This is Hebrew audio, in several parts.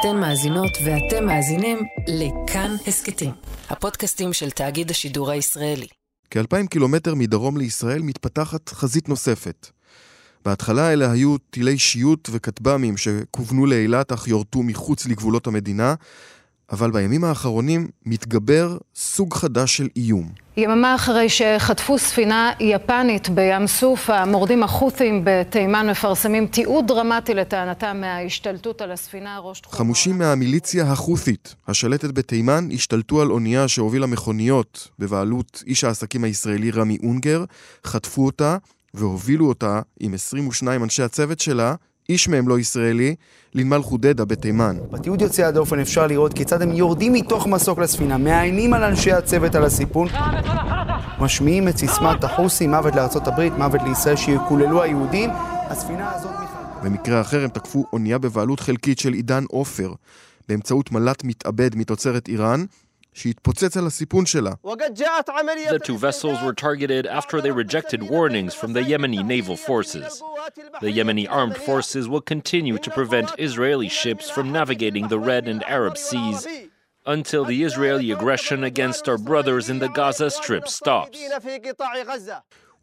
אתן מאזינות ואתם מאזינים לכאן הסכתים, הפודקאסטים של תאגיד השידור הישראלי. כאלפיים קילומטר מדרום לישראל מתפתחת חזית נוספת. בהתחלה אלה היו טילי שיוט וכטב"מים שכוונו לאילת אך יורטו מחוץ לגבולות המדינה, אבל בימים האחרונים מתגבר סוג חדש של איום. יממה אחרי שחטפו ספינה יפנית בים סוף, המורדים החות'ים בתימן מפרסמים תיעוד דרמטי לטענתם מההשתלטות על הספינה ראש תחום... חמושים מהמיליציה החות'ית השלטת בתימן השתלטו על אונייה שהובילה מכוניות בבעלות איש העסקים הישראלי רמי אונגר, חטפו אותה והובילו אותה עם 22 אנשי הצוות שלה איש מהם לא ישראלי, לנמל חודדה בתימן. בתיעוד יוצא הדופן אפשר לראות כיצד הם יורדים מתוך מסוק לספינה, מאיימים על אנשי הצוות על הסיפון, משמיעים את סיסמת החוסי, מוות לארצות הברית, מוות לישראל, שיקוללו היהודים. הספינה הזאת... במקרה אחר הם תקפו אונייה בבעלות חלקית של עידן עופר, באמצעות מל"ט מתאבד מתוצרת איראן, שהתפוצץ על הסיפון שלה. The two vessels were targeted after they rejected warnings from the Yemeni naval forces. The Yemeni armed forces will continue to prevent Israeli ships from navigating the Red and Arab seas until the Israeli aggression against our brothers in the Gaza Strip stops.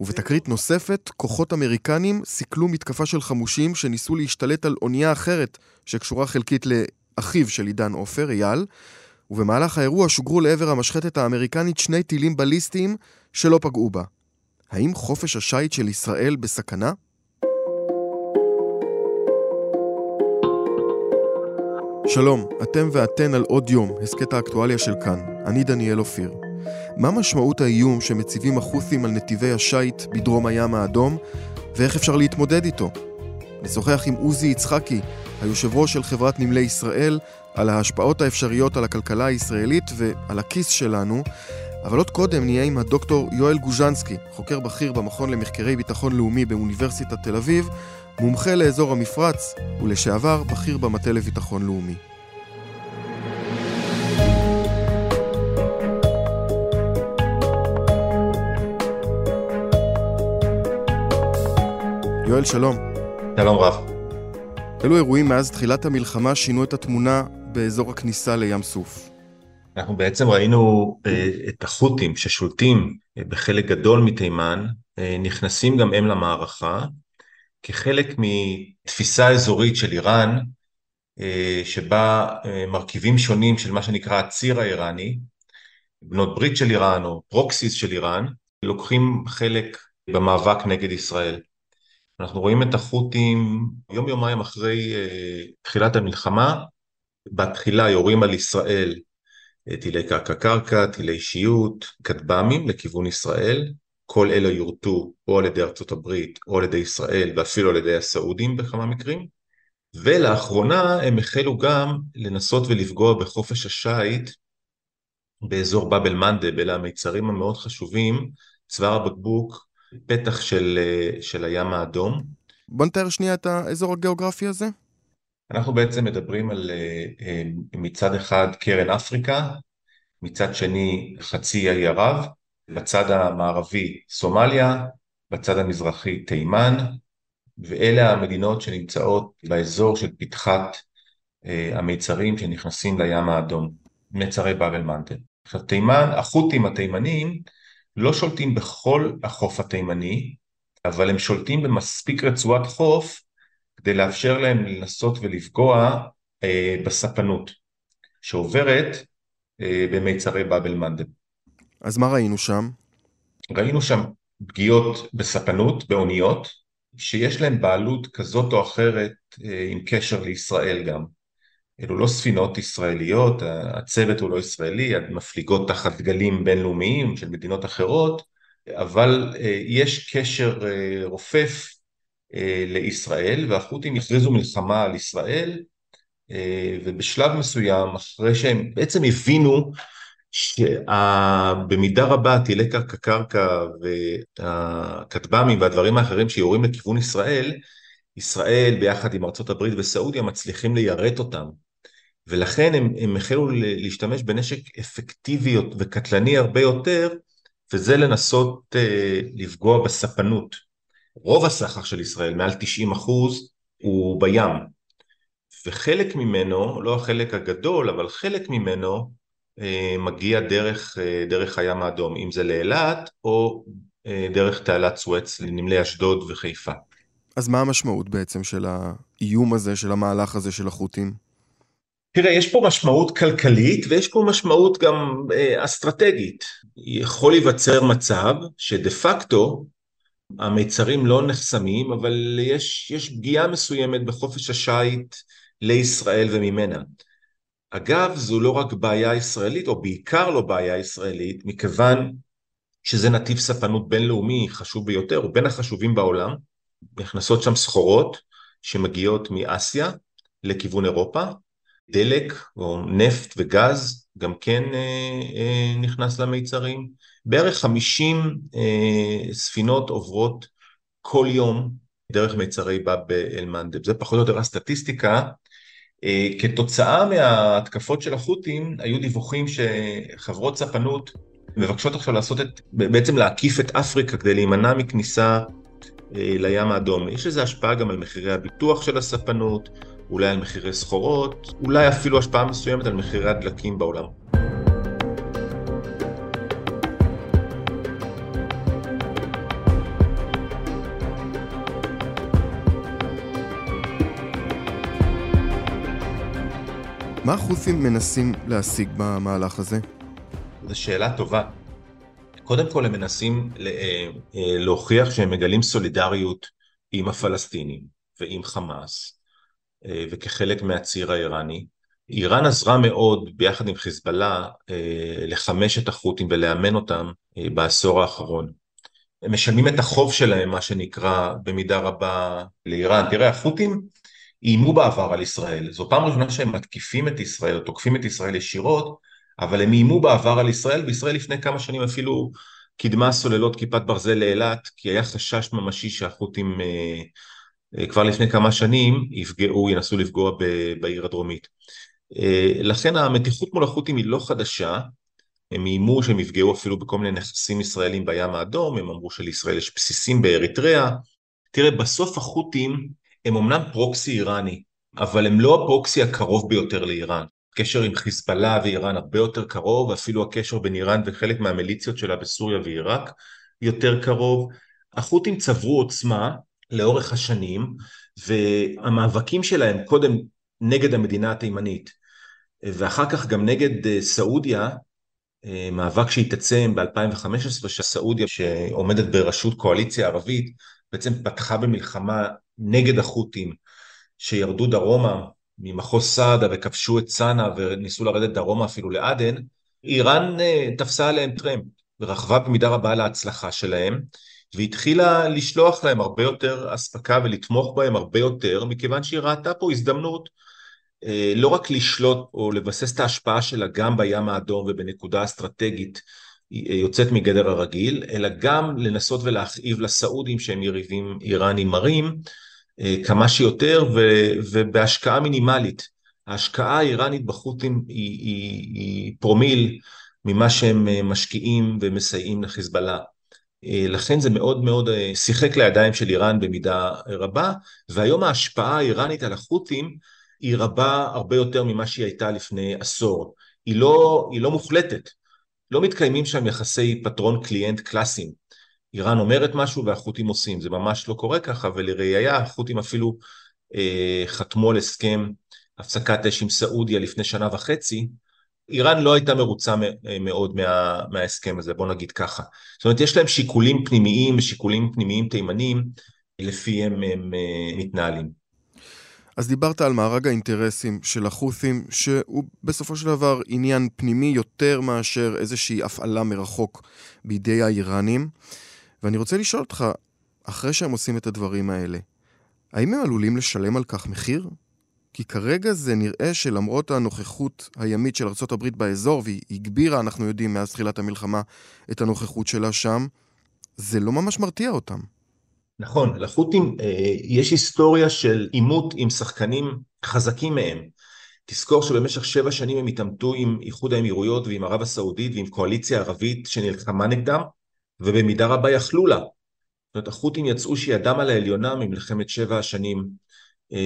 ובתקרית נוספת, כוחות אמריקנים סיכלו מתקפה של חמושים שניסו להשתלט על אונייה אחרת שקשורה חלקית לאחיו של עידן עופר, אייל, ובמהלך האירוע שוגרו לעבר המשחטת האמריקנית שני טילים בליסטיים שלא פגעו בה. האם חופש השיט של ישראל בסכנה? שלום, אתם ואתן על עוד יום, הסכת האקטואליה של כאן. אני דניאל אופיר. מה משמעות האיום שמציבים החות'ים על נתיבי השיט בדרום הים האדום, ואיך אפשר להתמודד איתו? נשוחח עם עוזי יצחקי, היושב ראש של חברת נמלי ישראל, על ההשפעות האפשריות על הכלכלה הישראלית ועל הכיס שלנו, אבל עוד קודם נהיה עם הדוקטור יואל גוז'נסקי, חוקר בכיר במכון למחקרי ביטחון לאומי באוניברסיטת תל אביב, מומחה לאזור המפרץ ולשעבר בכיר במטה לביטחון לאומי. יואל, שלום. שלום רב. אילו אירועים מאז תחילת המלחמה שינו את התמונה באזור הכניסה לים סוף? אנחנו בעצם ראינו אה, את החות'ים ששולטים אה, בחלק גדול מתימן, אה, נכנסים גם הם למערכה, כחלק מתפיסה אזורית של איראן, שבה מרכיבים שונים של מה שנקרא הציר האיראני, בנות ברית של איראן או פרוקסיס של איראן, לוקחים חלק במאבק נגד ישראל. אנחנו רואים את החות'ים יום יומיים אחרי תחילת המלחמה, בתחילה יורים על ישראל טילי קרקע קרקע, טילי אישיות, כטב"מים לכיוון ישראל, כל אלה יורטו או על ידי ארצות הברית או על ידי ישראל ואפילו על ידי הסעודים בכמה מקרים, ולאחרונה הם החלו גם לנסות ולפגוע בחופש השיט באזור באב אל-מנדב, אלה המיצרים המאוד חשובים, צוואר הבקבוק, פתח של, של הים האדום. בוא נתאר שנייה את האזור הגיאוגרפי הזה. אנחנו בעצם מדברים על אה, אה, מצד אחד קרן אפריקה, מצד שני חצי האי ערב, בצד המערבי סומליה, בצד המזרחי תימן, ואלה המדינות שנמצאות באזור של פתחת אה, המיצרים שנכנסים לים האדום, מיצרי באבל מנטל. עכשיו תימן, החות'ים התימנים לא שולטים בכל החוף התימני, אבל הם שולטים במספיק רצועת חוף כדי לאפשר להם לנסות ולפגוע אה, בספנות שעוברת אה, במיצרי באבל מנדב. אז מה ראינו שם? ראינו שם פגיעות בספנות, באוניות, שיש להם בעלות כזאת או אחרת אה, עם קשר לישראל גם. אלו לא ספינות ישראליות, הצוות הוא לא ישראלי, מפליגות תחת דגלים בינלאומיים של מדינות אחרות, אבל אה, יש קשר אה, רופף אה, לישראל והחות'ים הכריזו מלחמה על ישראל ובשלב מסוים אחרי שהם בעצם הבינו שבמידה רבה טילי קרקע קרקע והכטב"מים והדברים האחרים שיורים לכיוון ישראל, ישראל ביחד עם ארצות הברית וסעודיה מצליחים ליירט אותם ולכן הם, הם החלו להשתמש בנשק אפקטיבי וקטלני הרבה יותר וזה לנסות uh, לפגוע בספנות רוב הסחר של ישראל, מעל 90 אחוז, הוא בים. וחלק ממנו, לא החלק הגדול, אבל חלק ממנו אה, מגיע דרך, אה, דרך הים האדום, אם זה לאילת או אה, דרך תעלת סואץ לנמלי אשדוד וחיפה. אז מה המשמעות בעצם של האיום הזה, של המהלך הזה של החות'ים? תראה, יש פה משמעות כלכלית ויש פה משמעות גם אה, אסטרטגית. יכול להיווצר מצב שדה פקטו המיצרים לא נחסמים, אבל יש, יש פגיעה מסוימת בחופש השיט לישראל וממנה. אגב, זו לא רק בעיה ישראלית, או בעיקר לא בעיה ישראלית, מכיוון שזה נתיב ספנות בינלאומי חשוב ביותר, הוא בין החשובים בעולם. נכנסות שם סחורות שמגיעות מאסיה לכיוון אירופה, דלק או נפט וגז גם כן אה, אה, נכנס למיצרים. בערך 50 אה, ספינות עוברות כל יום דרך מיצרי באב אל-מנדב. זה פחות או יותר הסטטיסטיקה. אה, כתוצאה מההתקפות של החות'ים היו דיווחים שחברות ספנות מבקשות עכשיו לעשות את, בעצם להקיף את אפריקה כדי להימנע מכניסה אה, לים האדום. יש לזה השפעה גם על מחירי הביטוח של הספנות, אולי על מחירי סחורות, אולי אפילו השפעה מסוימת על מחירי הדלקים בעולם. מה החות'ים מנסים להשיג במהלך הזה? זו שאלה טובה. קודם כל הם מנסים אה, אה, להוכיח שהם מגלים סולידריות עם הפלסטינים ועם חמאס וכחלק מהציר האיראני. איראן עזרה מאוד ביחד עם חיזבאללה לחמש את החות'ים ולאמן אותם בעשור האחרון. הם משלמים את החוב שלהם, מה שנקרא, במידה רבה לאיראן. תראה, החות'ים איימו בעבר על ישראל. זו פעם ראשונה שהם מתקיפים את ישראל, או תוקפים את ישראל ישירות, אבל הם איימו בעבר על ישראל, וישראל לפני כמה שנים אפילו קידמה סוללות כיפת ברזל לאילת, כי היה חשש ממשי שהחות'ים אה, אה, כבר לפני כמה שנים יפגעו, ינסו לפגוע בעיר הדרומית. אה, לכן המתיחות מול החות'ים היא לא חדשה, הם איימו שהם יפגעו אפילו בכל מיני נכסים ישראלים בים האדום, הם אמרו שלישראל יש בסיסים באריתריאה. תראה, בסוף החות'ים הם אמנם פרוקסי איראני, אבל הם לא הפרוקסי הקרוב ביותר לאיראן. הקשר עם חיזבאללה ואיראן הרבה יותר קרוב, אפילו הקשר בין איראן וחלק מהמיליציות שלה בסוריה ועיראק יותר קרוב. החות'ים צברו עוצמה לאורך השנים, והמאבקים שלהם קודם נגד המדינה התימנית, ואחר כך גם נגד אה, סעודיה, אה, מאבק שהתעצם ב-2015, שסעודיה שעומדת בראשות קואליציה ערבית, בעצם פתחה במלחמה נגד החות'ים שירדו דרומה ממחוז סעדה וכבשו את צנעא וניסו לרדת דרומה אפילו לעדן, איראן אה, תפסה עליהם טרמפ ורכבה במידה רבה להצלחה שלהם והתחילה לשלוח להם הרבה יותר אספקה ולתמוך בהם הרבה יותר מכיוון שהיא ראתה פה הזדמנות אה, לא רק לשלוט או לבסס את ההשפעה שלה גם בים האדום ובנקודה אסטרטגית אה, יוצאת מגדר הרגיל, אלא גם לנסות ולהכאיב לסעודים שהם יריבים איראנים מרים אה, כמה שיותר ו, ובהשקעה מינימלית. ההשקעה האיראנית בחות'ים היא, היא, היא פרומיל ממה שהם משקיעים ומסייעים לחיזבאללה. לכן זה מאוד מאוד שיחק לידיים של איראן במידה רבה, והיום ההשפעה האיראנית על החות'ים היא רבה הרבה יותר ממה שהיא הייתה לפני עשור. היא לא, היא לא מוחלטת. לא מתקיימים שם יחסי פטרון קליינט קלאסיים. איראן אומרת משהו והחות'ים עושים, זה ממש לא קורה ככה, ולראיה החות'ים אפילו אה, חתמו על הסכם הפסקת אש עם סעודיה לפני שנה וחצי, איראן לא הייתה מרוצה מאוד מה, מההסכם הזה, בוא נגיד ככה. זאת אומרת, יש להם שיקולים פנימיים ושיקולים פנימיים תימניים, לפיהם הם, הם אה, מתנהלים. אז דיברת על מארג האינטרסים של החות'ים, שהוא בסופו של דבר עניין פנימי יותר מאשר איזושהי הפעלה מרחוק בידי האיראנים. ואני רוצה לשאול אותך, אחרי שהם עושים את הדברים האלה, האם הם עלולים לשלם על כך מחיר? כי כרגע זה נראה שלמרות הנוכחות הימית של ארה"ב באזור, והיא הגבירה, אנחנו יודעים, מאז תחילת המלחמה, את הנוכחות שלה שם, זה לא ממש מרתיע אותם. נכון, לחות'ים אה, יש היסטוריה של עימות עם שחקנים חזקים מהם. תזכור שבמשך שבע שנים הם התעמתו עם איחוד האמירויות ועם ערב הסעודית ועם קואליציה ערבית שנלחמה נגדם, ובמידה רבה יכלו לה. זאת אומרת, החות'ים יצאו שידם על העליונה ממלחמת שבע השנים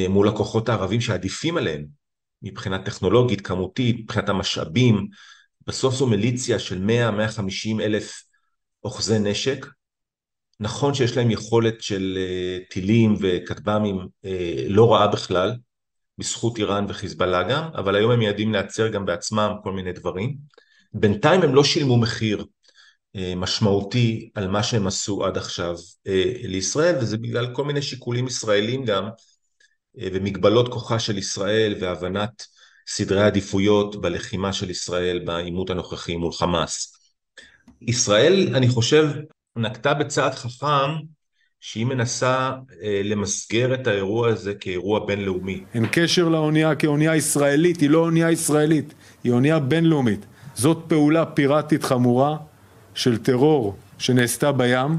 מול הכוחות הערבים שעדיפים עליהם מבחינה טכנולוגית, כמותית, מבחינת המשאבים. בסוף זו מיליציה של 100-150 אלף אוחזי נשק. נכון שיש להם יכולת של טילים וכטב"מים לא רעה בכלל, בזכות איראן וחיזבאללה גם, אבל היום הם מיידים לייצר גם בעצמם כל מיני דברים. בינתיים הם לא שילמו מחיר אה, משמעותי על מה שהם עשו עד עכשיו אה, לישראל, וזה בגלל כל מיני שיקולים ישראלים גם, אה, ומגבלות כוחה של ישראל והבנת סדרי העדיפויות בלחימה של ישראל בעימות הנוכחי מול חמאס. ישראל, אני חושב, נקטה בצעד חכם שהיא מנסה אה, למסגר את האירוע הזה כאירוע בינלאומי. אין קשר לאונייה כאונייה ישראלית, היא לא אונייה ישראלית, היא אונייה בינלאומית. זאת פעולה פיראטית חמורה של טרור שנעשתה בים,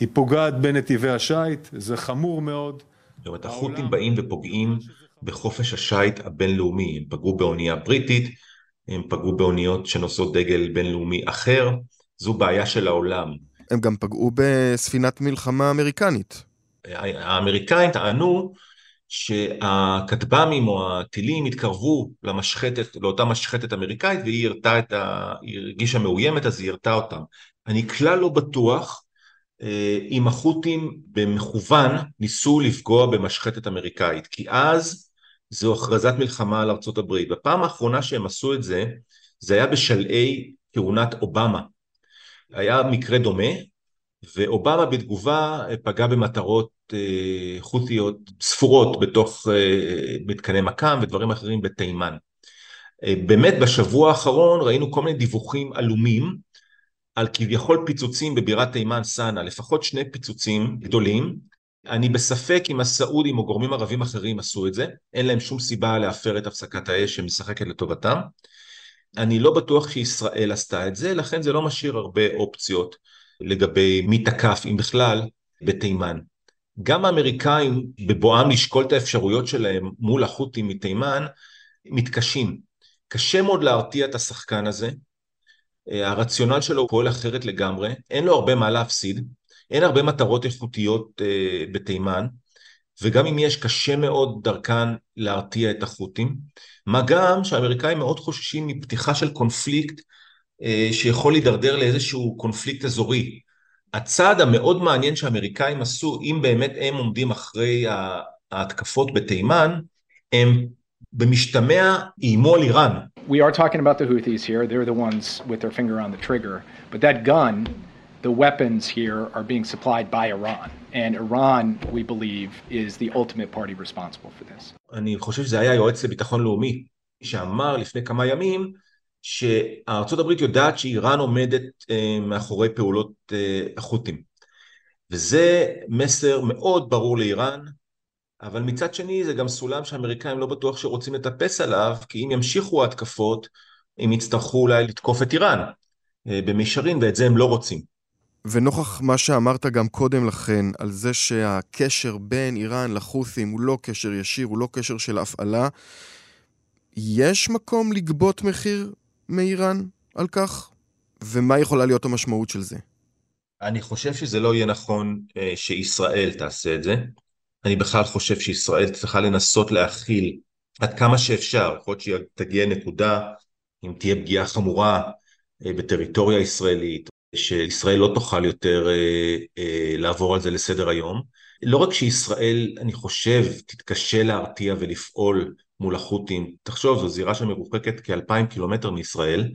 היא פוגעת בנתיבי השיט, זה חמור מאוד. זאת אומרת, החות'ים באים ופוגעים בחופש השיט הבינלאומי, הם פגעו באונייה בריטית, הם פגעו באוניות שנושאות דגל בינלאומי אחר, זו בעיה של העולם. הם גם פגעו בספינת מלחמה אמריקנית. האמריקאים טענו שהכטב"מים או הטילים התקרבו למשחטת, לאותה משחטת אמריקאית והיא הרתה את ה... היא הרגישה מאוימת אז היא הרתה אותם. אני כלל לא בטוח אם החות'ים במכוון ניסו לפגוע במשחטת אמריקאית, כי אז זו הכרזת מלחמה על ארצות הברית. בפעם האחרונה שהם עשו את זה, זה היה בשלהי כהונת אובמה. היה מקרה דומה, ואובמה בתגובה פגע במטרות אה, חות'יות ספורות בתוך אה, מתקני מכ"ם ודברים אחרים בתימן. אה, באמת בשבוע האחרון ראינו כל מיני דיווחים עלומים על כביכול פיצוצים בבירת תימן סאנה, לפחות שני פיצוצים גדולים. אני בספק אם הסעודים או גורמים ערבים אחרים עשו את זה, אין להם שום סיבה להפר את הפסקת האש שמשחקת לטובתם. אני לא בטוח שישראל עשתה את זה, לכן זה לא משאיר הרבה אופציות לגבי מי תקף, אם בכלל, בתימן. גם האמריקאים, בבואם לשקול את האפשרויות שלהם מול החות'ים מתימן, מתקשים. קשה מאוד להרתיע את השחקן הזה, הרציונל שלו פועל אחרת לגמרי, אין לו הרבה מה להפסיד, אין הרבה מטרות איכותיות אה, בתימן, וגם אם יש, קשה מאוד דרכן להרתיע את החות'ים, מה גם שהאמריקאים מאוד חוששים מפתיחה של קונפליקט אה, שיכול להידרדר לאיזשהו קונפליקט אזורי. הצעד המאוד מעניין שהאמריקאים עשו, אם באמת הם עומדים אחרי ההתקפות בתימן, הם במשתמע איימו על איראן. We are talking about the Houthis here, they're the ones with their finger on the trigger, but that gun, the weapons here are being supplied by Iran, and Iran, we believe, is the ultimate party responsible for this. אני חושב שזה היה יועץ לביטחון לאומי, שאמר לפני כמה ימים שארצות הברית יודעת שאיראן עומדת אה, מאחורי פעולות אה, החות'ים. וזה מסר מאוד ברור לאיראן, אבל מצד שני זה גם סולם שהאמריקאים לא בטוח שרוצים לטפס עליו, כי אם ימשיכו ההתקפות, הם יצטרכו אולי לתקוף את איראן אה, במישרין, ואת זה הם לא רוצים. ונוכח מה שאמרת גם קודם לכן, על זה שהקשר בין איראן לחות'ים הוא לא קשר ישיר, הוא לא קשר של הפעלה, יש מקום לגבות מחיר מאיראן על כך? ומה יכולה להיות המשמעות של זה? אני חושב שזה לא יהיה נכון אה, שישראל תעשה את זה. אני בכלל חושב שישראל צריכה לנסות להכיל עד כמה שאפשר, יכול להיות שתגיע נקודה, אם תהיה פגיעה חמורה אה, בטריטוריה ישראלית, שישראל לא תוכל יותר אה, אה, לעבור על זה לסדר היום. לא רק שישראל, אני חושב, תתקשה להרתיע ולפעול מול החות'ים, תחשוב, זו זירה שמרוחקת כאלפיים קילומטר מישראל,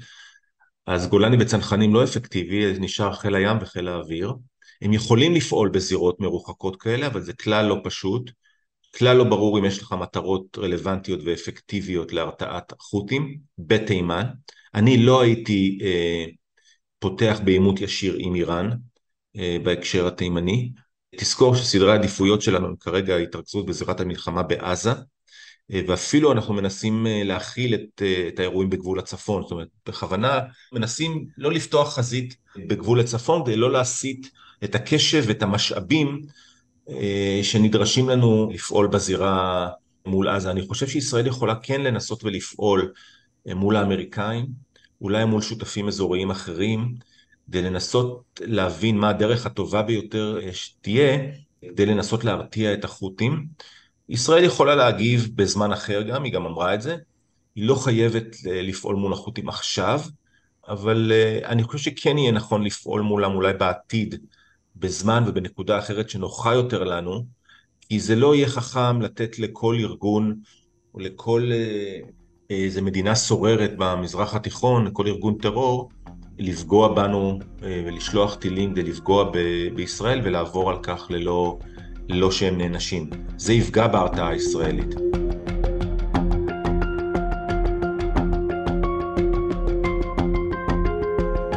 אז גולני בצנחנים לא אפקטיבי, נשאר חיל הים וחיל האוויר. הם יכולים לפעול בזירות מרוחקות כאלה, אבל זה כלל לא פשוט. כלל לא ברור אם יש לך מטרות רלוונטיות ואפקטיביות להרתעת החות'ים בתימן. אני לא הייתי אה, פותח בעימות ישיר עם איראן אה, בהקשר התימני. תזכור שסדרי העדיפויות שלנו הם כרגע התרכזות בזירת המלחמה בעזה, אה, ואפילו אנחנו מנסים אה, להכיל את, אה, את האירועים בגבול הצפון, זאת אומרת בכוונה מנסים לא לפתוח חזית בגבול הצפון כדי לא להסיט את הקשב ואת המשאבים שנדרשים לנו לפעול בזירה מול עזה. אני חושב שישראל יכולה כן לנסות ולפעול מול האמריקאים, אולי מול שותפים אזוריים אחרים, כדי לנסות להבין מה הדרך הטובה ביותר שתהיה, כדי לנסות להרתיע את החות'ים. ישראל יכולה להגיב בזמן אחר גם, היא גם אמרה את זה. היא לא חייבת לפעול מול החות'ים עכשיו, אבל אני חושב שכן יהיה נכון לפעול מולם אולי בעתיד, בזמן ובנקודה אחרת שנוחה יותר לנו, כי זה לא יהיה חכם לתת לכל ארגון או לכל איזה מדינה סוררת במזרח התיכון, לכל ארגון טרור, לפגוע בנו ולשלוח טילים כדי לפגוע ב- בישראל ולעבור על כך ללא, ללא שהם נענשים. זה יפגע בהרתעה הישראלית.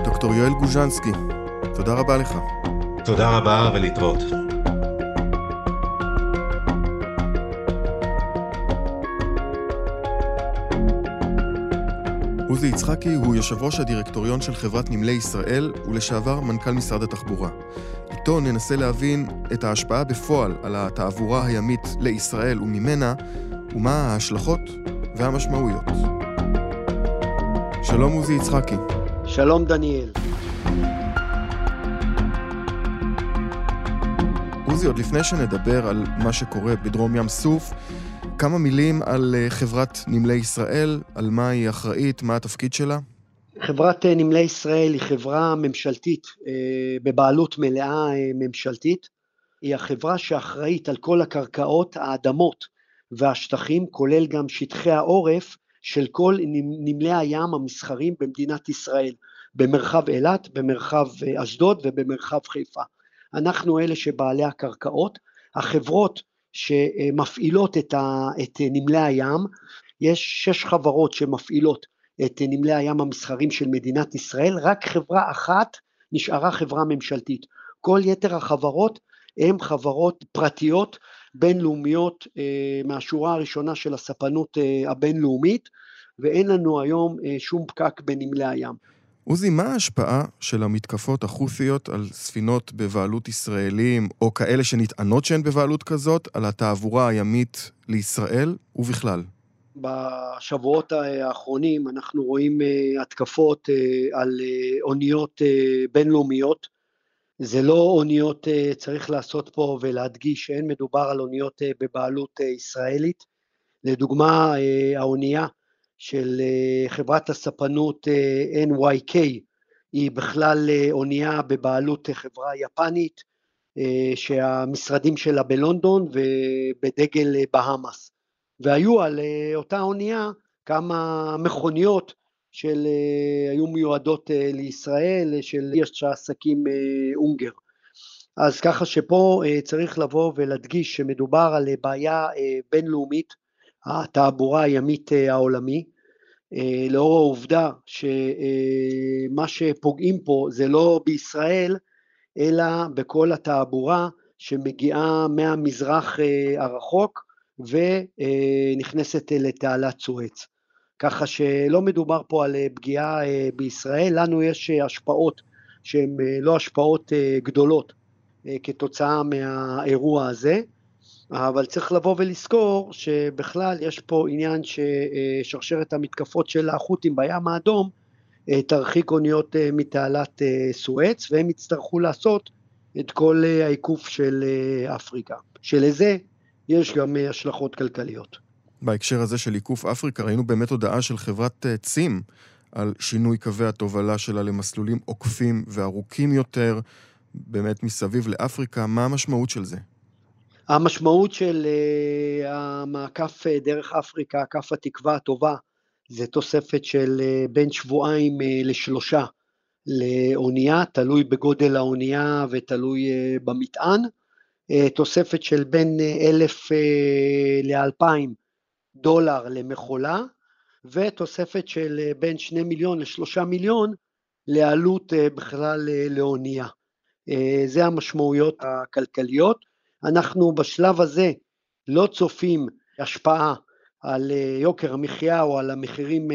דוקטור יואל גוז'נסקי, תודה רבה לך. תודה רבה ולהתראות. עוזי יצחקי הוא יושב ראש הדירקטוריון של חברת נמלי ישראל ולשעבר מנכ"ל משרד התחבורה. איתו ננסה להבין את ההשפעה בפועל על התעבורה הימית לישראל וממנה, ומה ההשלכות והמשמעויות. שלום עוזי יצחקי. שלום דניאל. עוזי, עוד לפני שנדבר על מה שקורה בדרום ים סוף, כמה מילים על חברת נמלי ישראל, על מה היא אחראית, מה התפקיד שלה? חברת נמלי ישראל היא חברה ממשלתית, בבעלות מלאה ממשלתית. היא החברה שאחראית על כל הקרקעות, האדמות והשטחים, כולל גם שטחי העורף של כל נמלי הים המסחרים במדינת ישראל, במרחב אילת, במרחב אשדוד ובמרחב חיפה. אנחנו אלה שבעלי הקרקעות, החברות שמפעילות את, ה, את נמלי הים, יש שש חברות שמפעילות את נמלי הים המסחרים של מדינת ישראל, רק חברה אחת נשארה חברה ממשלתית. כל יתר החברות הן חברות פרטיות בינלאומיות אה, מהשורה הראשונה של הספנות אה, הבינלאומית, ואין לנו היום אה, שום פקק בנמלי הים. עוזי, מה ההשפעה של המתקפות החות'יות על ספינות בבעלות ישראלים, או כאלה שנטענות שהן בבעלות כזאת, על התעבורה הימית לישראל ובכלל? בשבועות האחרונים אנחנו רואים התקפות על אוניות בינלאומיות. זה לא אוניות, צריך לעשות פה ולהדגיש שאין מדובר על אוניות בבעלות ישראלית. לדוגמה, האונייה של חברת הספנות NYK היא בכלל אונייה בבעלות חברה יפנית שהמשרדים שלה בלונדון ובדגל בהאמאס. והיו על אותה אונייה כמה מכוניות של היו מיועדות לישראל, של יש עסקים אונגר. אז ככה שפה צריך לבוא ולהדגיש שמדובר על בעיה בינלאומית, התעבורה הימית העולמי, לאור העובדה שמה שפוגעים פה זה לא בישראל, אלא בכל התעבורה שמגיעה מהמזרח הרחוק ונכנסת לתעלת סואץ. ככה שלא מדובר פה על פגיעה בישראל, לנו יש השפעות שהן לא השפעות גדולות כתוצאה מהאירוע הזה, אבל צריך לבוא ולזכור שבכלל יש פה עניין ששרשרת המתקפות של החות'ים בים האדום תרחיק אוניות מתעלת סואץ והם יצטרכו לעשות את כל העיקוף של אפריקה, שלזה יש גם השלכות כלכליות. בהקשר הזה של עיקוף אפריקה ראינו באמת הודעה של חברת צים על שינוי קווי התובלה שלה למסלולים עוקפים וארוכים יותר, באמת מסביב לאפריקה, מה המשמעות של זה? המשמעות של uh, המעקף uh, דרך אפריקה, עקף התקווה הטובה, זה תוספת של uh, בין שבועיים לשלושה לאונייה, תלוי בגודל האונייה ותלוי במטען, תוספת של בין אלף לאלפיים דולר למכולה, ותוספת של בין שני מיליון לשלושה מיליון לעלות בכלל לאונייה. זה המשמעויות הכלכליות. אנחנו בשלב הזה לא צופים השפעה על יוקר המחיה או על המחירים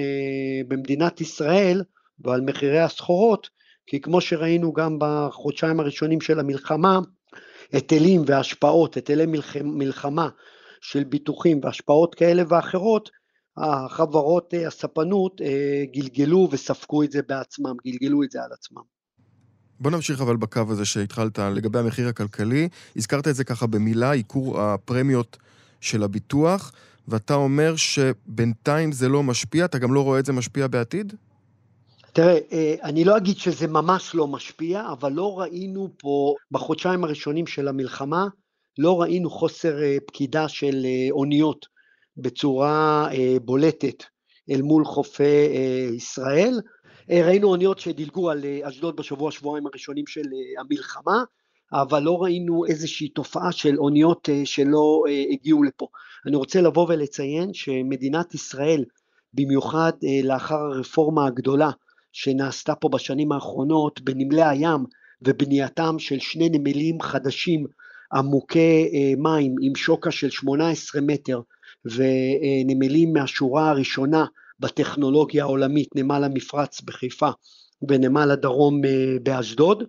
במדינת ישראל ועל מחירי הסחורות, כי כמו שראינו גם בחודשיים הראשונים של המלחמה, היטלים והשפעות, היטלי מלחמה של ביטוחים והשפעות כאלה ואחרות, החברות הספנות גלגלו וספגו את זה בעצמם, גלגלו את זה על עצמם. בוא נמשיך אבל בקו הזה שהתחלת לגבי המחיר הכלכלי. הזכרת את זה ככה במילה, עיקור הפרמיות של הביטוח, ואתה אומר שבינתיים זה לא משפיע, אתה גם לא רואה את זה משפיע בעתיד? תראה, אה, אני לא אגיד שזה ממש לא משפיע, אבל לא ראינו פה, בחודשיים הראשונים של המלחמה, לא ראינו חוסר אה, פקידה של אה, אוניות בצורה בולטת אל מול חופי ישראל. ראינו אוניות שדילגו על אשדוד בשבוע, שבועיים הראשונים של המלחמה, אבל לא ראינו איזושהי תופעה של אוניות שלא הגיעו לפה. אני רוצה לבוא ולציין שמדינת ישראל, במיוחד לאחר הרפורמה הגדולה שנעשתה פה בשנים האחרונות בנמלי הים ובנייתם של שני נמלים חדשים עמוקי אה, מים עם שוקה של 18 מטר ונמלים מהשורה הראשונה בטכנולוגיה העולמית, נמל המפרץ בחיפה ונמל הדרום אה, באשדוד.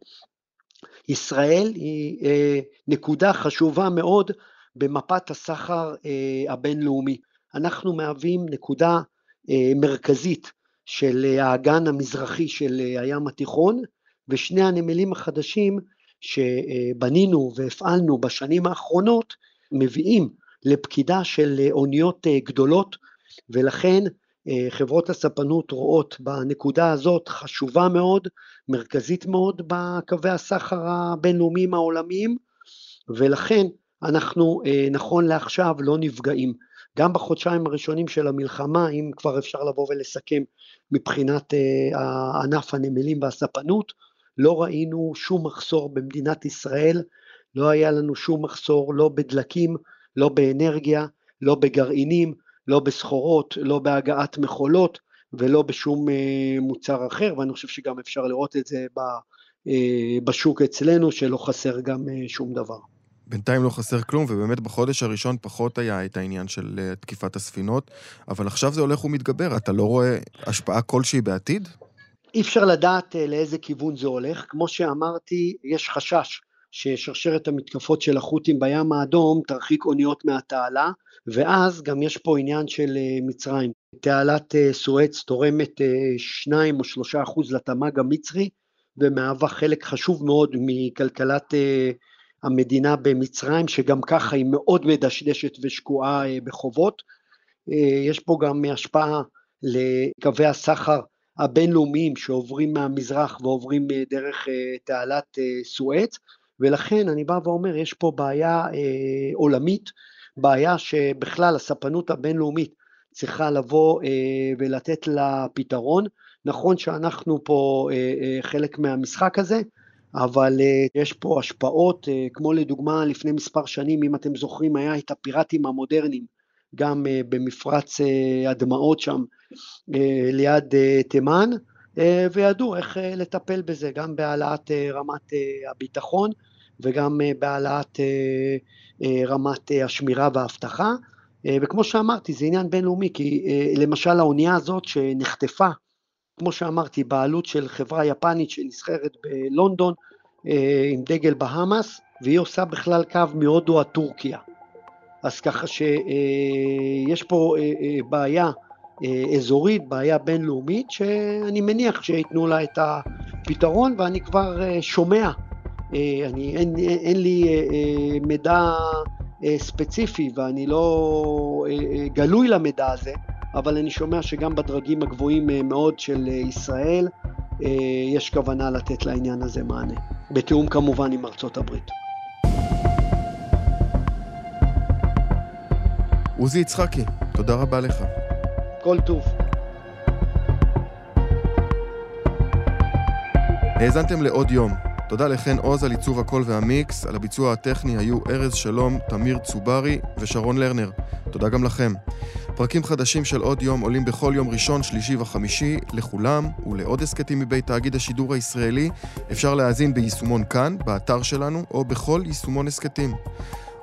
ישראל היא אה, נקודה חשובה מאוד במפת הסחר הבינלאומי. אנחנו מהווים נקודה מרכזית של האגן המזרחי של הים התיכון, ושני הנמלים החדשים שבנינו והפעלנו בשנים האחרונות מביאים לפקידה של אוניות גדולות, ולכן חברות הספנות רואות בנקודה הזאת חשובה מאוד, מרכזית מאוד בקווי הסחר הבינלאומיים העולמיים, ולכן אנחנו נכון לעכשיו לא נפגעים. גם בחודשיים הראשונים של המלחמה, אם כבר אפשר לבוא ולסכם מבחינת uh, ענף הנמלים והספנות, לא ראינו שום מחסור במדינת ישראל, לא היה לנו שום מחסור לא בדלקים, לא באנרגיה, לא בגרעינים, לא בסחורות, לא בהגעת מכולות ולא בשום uh, מוצר אחר, ואני חושב שגם אפשר לראות את זה uh, בשוק אצלנו, שלא חסר גם uh, שום דבר. בינתיים לא חסר כלום, ובאמת בחודש הראשון פחות היה את העניין של אה, תקיפת הספינות, אבל עכשיו זה הולך ומתגבר, אתה לא רואה השפעה כלשהי בעתיד? אי אפשר לדעת אה, לאיזה כיוון זה הולך. כמו שאמרתי, יש חשש ששרשרת המתקפות של החות'ים בים האדום תרחיק אוניות מהתעלה, ואז גם יש פה עניין של אה, מצרים. תעלת סואץ תורמת 2 או 3 אחוז לתמ"ג המצרי, ומהווה חלק חשוב מאוד מכלכלת המדינה במצרים, שגם ככה היא מאוד מדשדשת ושקועה אה, בחובות. אה, יש פה גם השפעה לקווי הסחר הבינלאומיים שעוברים מהמזרח ועוברים אה, דרך תעלת סואץ, ולכן אני בא ואומר, יש פה בעיה עולמית, בעיה שבכלל הספנות הבינלאומית צריכה לבוא ולתת לה פתרון. נכון שאנחנו פה חלק מהמשחק הזה, אבל uh, יש פה השפעות, uh, כמו לדוגמה לפני מספר שנים, אם אתם זוכרים, היה את הפיראטים המודרניים, גם uh, במפרץ uh, הדמעות שם, uh, ליד תימן, וידעו איך uh, לטפל בזה, גם בהעלאת uh, רמת הביטחון וגם בהעלאת רמת השמירה והאבטחה. וכמו שאמרתי, זה עניין בינלאומי, כי למשל האונייה הזאת שנחטפה כמו שאמרתי, בעלות של חברה יפנית שנסחרת בלונדון אה, עם דגל בהאמאס, והיא עושה בכלל קו מהודו עד טורקיה. אז ככה שיש אה, פה אה, בעיה אזורית, בעיה בינלאומית, שאני מניח שייתנו לה את הפתרון, ואני כבר שומע, אני, אין, אין לי מידע ספציפי ואני לא גלוי למידע הזה, אבל אני שומע שגם בדרגים הגבוהים אה, מאוד של אה, ישראל אה, יש כוונה לתת לעניין הזה מענה, בתיאום כמובן עם ארצות הברית. עוזי יצחקי, תודה רבה לך. כל טוב. האזנתם לעוד יום. תודה לחן עוז על עיצוב הקול והמיקס, על הביצוע הטכני היו ארז שלום, תמיר צוברי ושרון לרנר. תודה גם לכם. פרקים חדשים של עוד יום עולים בכל יום ראשון, שלישי וחמישי לכולם, ולעוד הסכתים מבית תאגיד השידור הישראלי אפשר להאזין ביישומון כאן, באתר שלנו, או בכל יישומון הסכתים.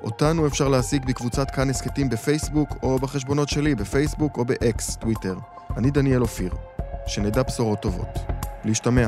אותנו אפשר להשיג בקבוצת כאן הסכתים בפייסבוק, או בחשבונות שלי בפייסבוק או באקס, טוויטר. אני דניאל אופיר. שנדע בשורות טובות. להשתמע.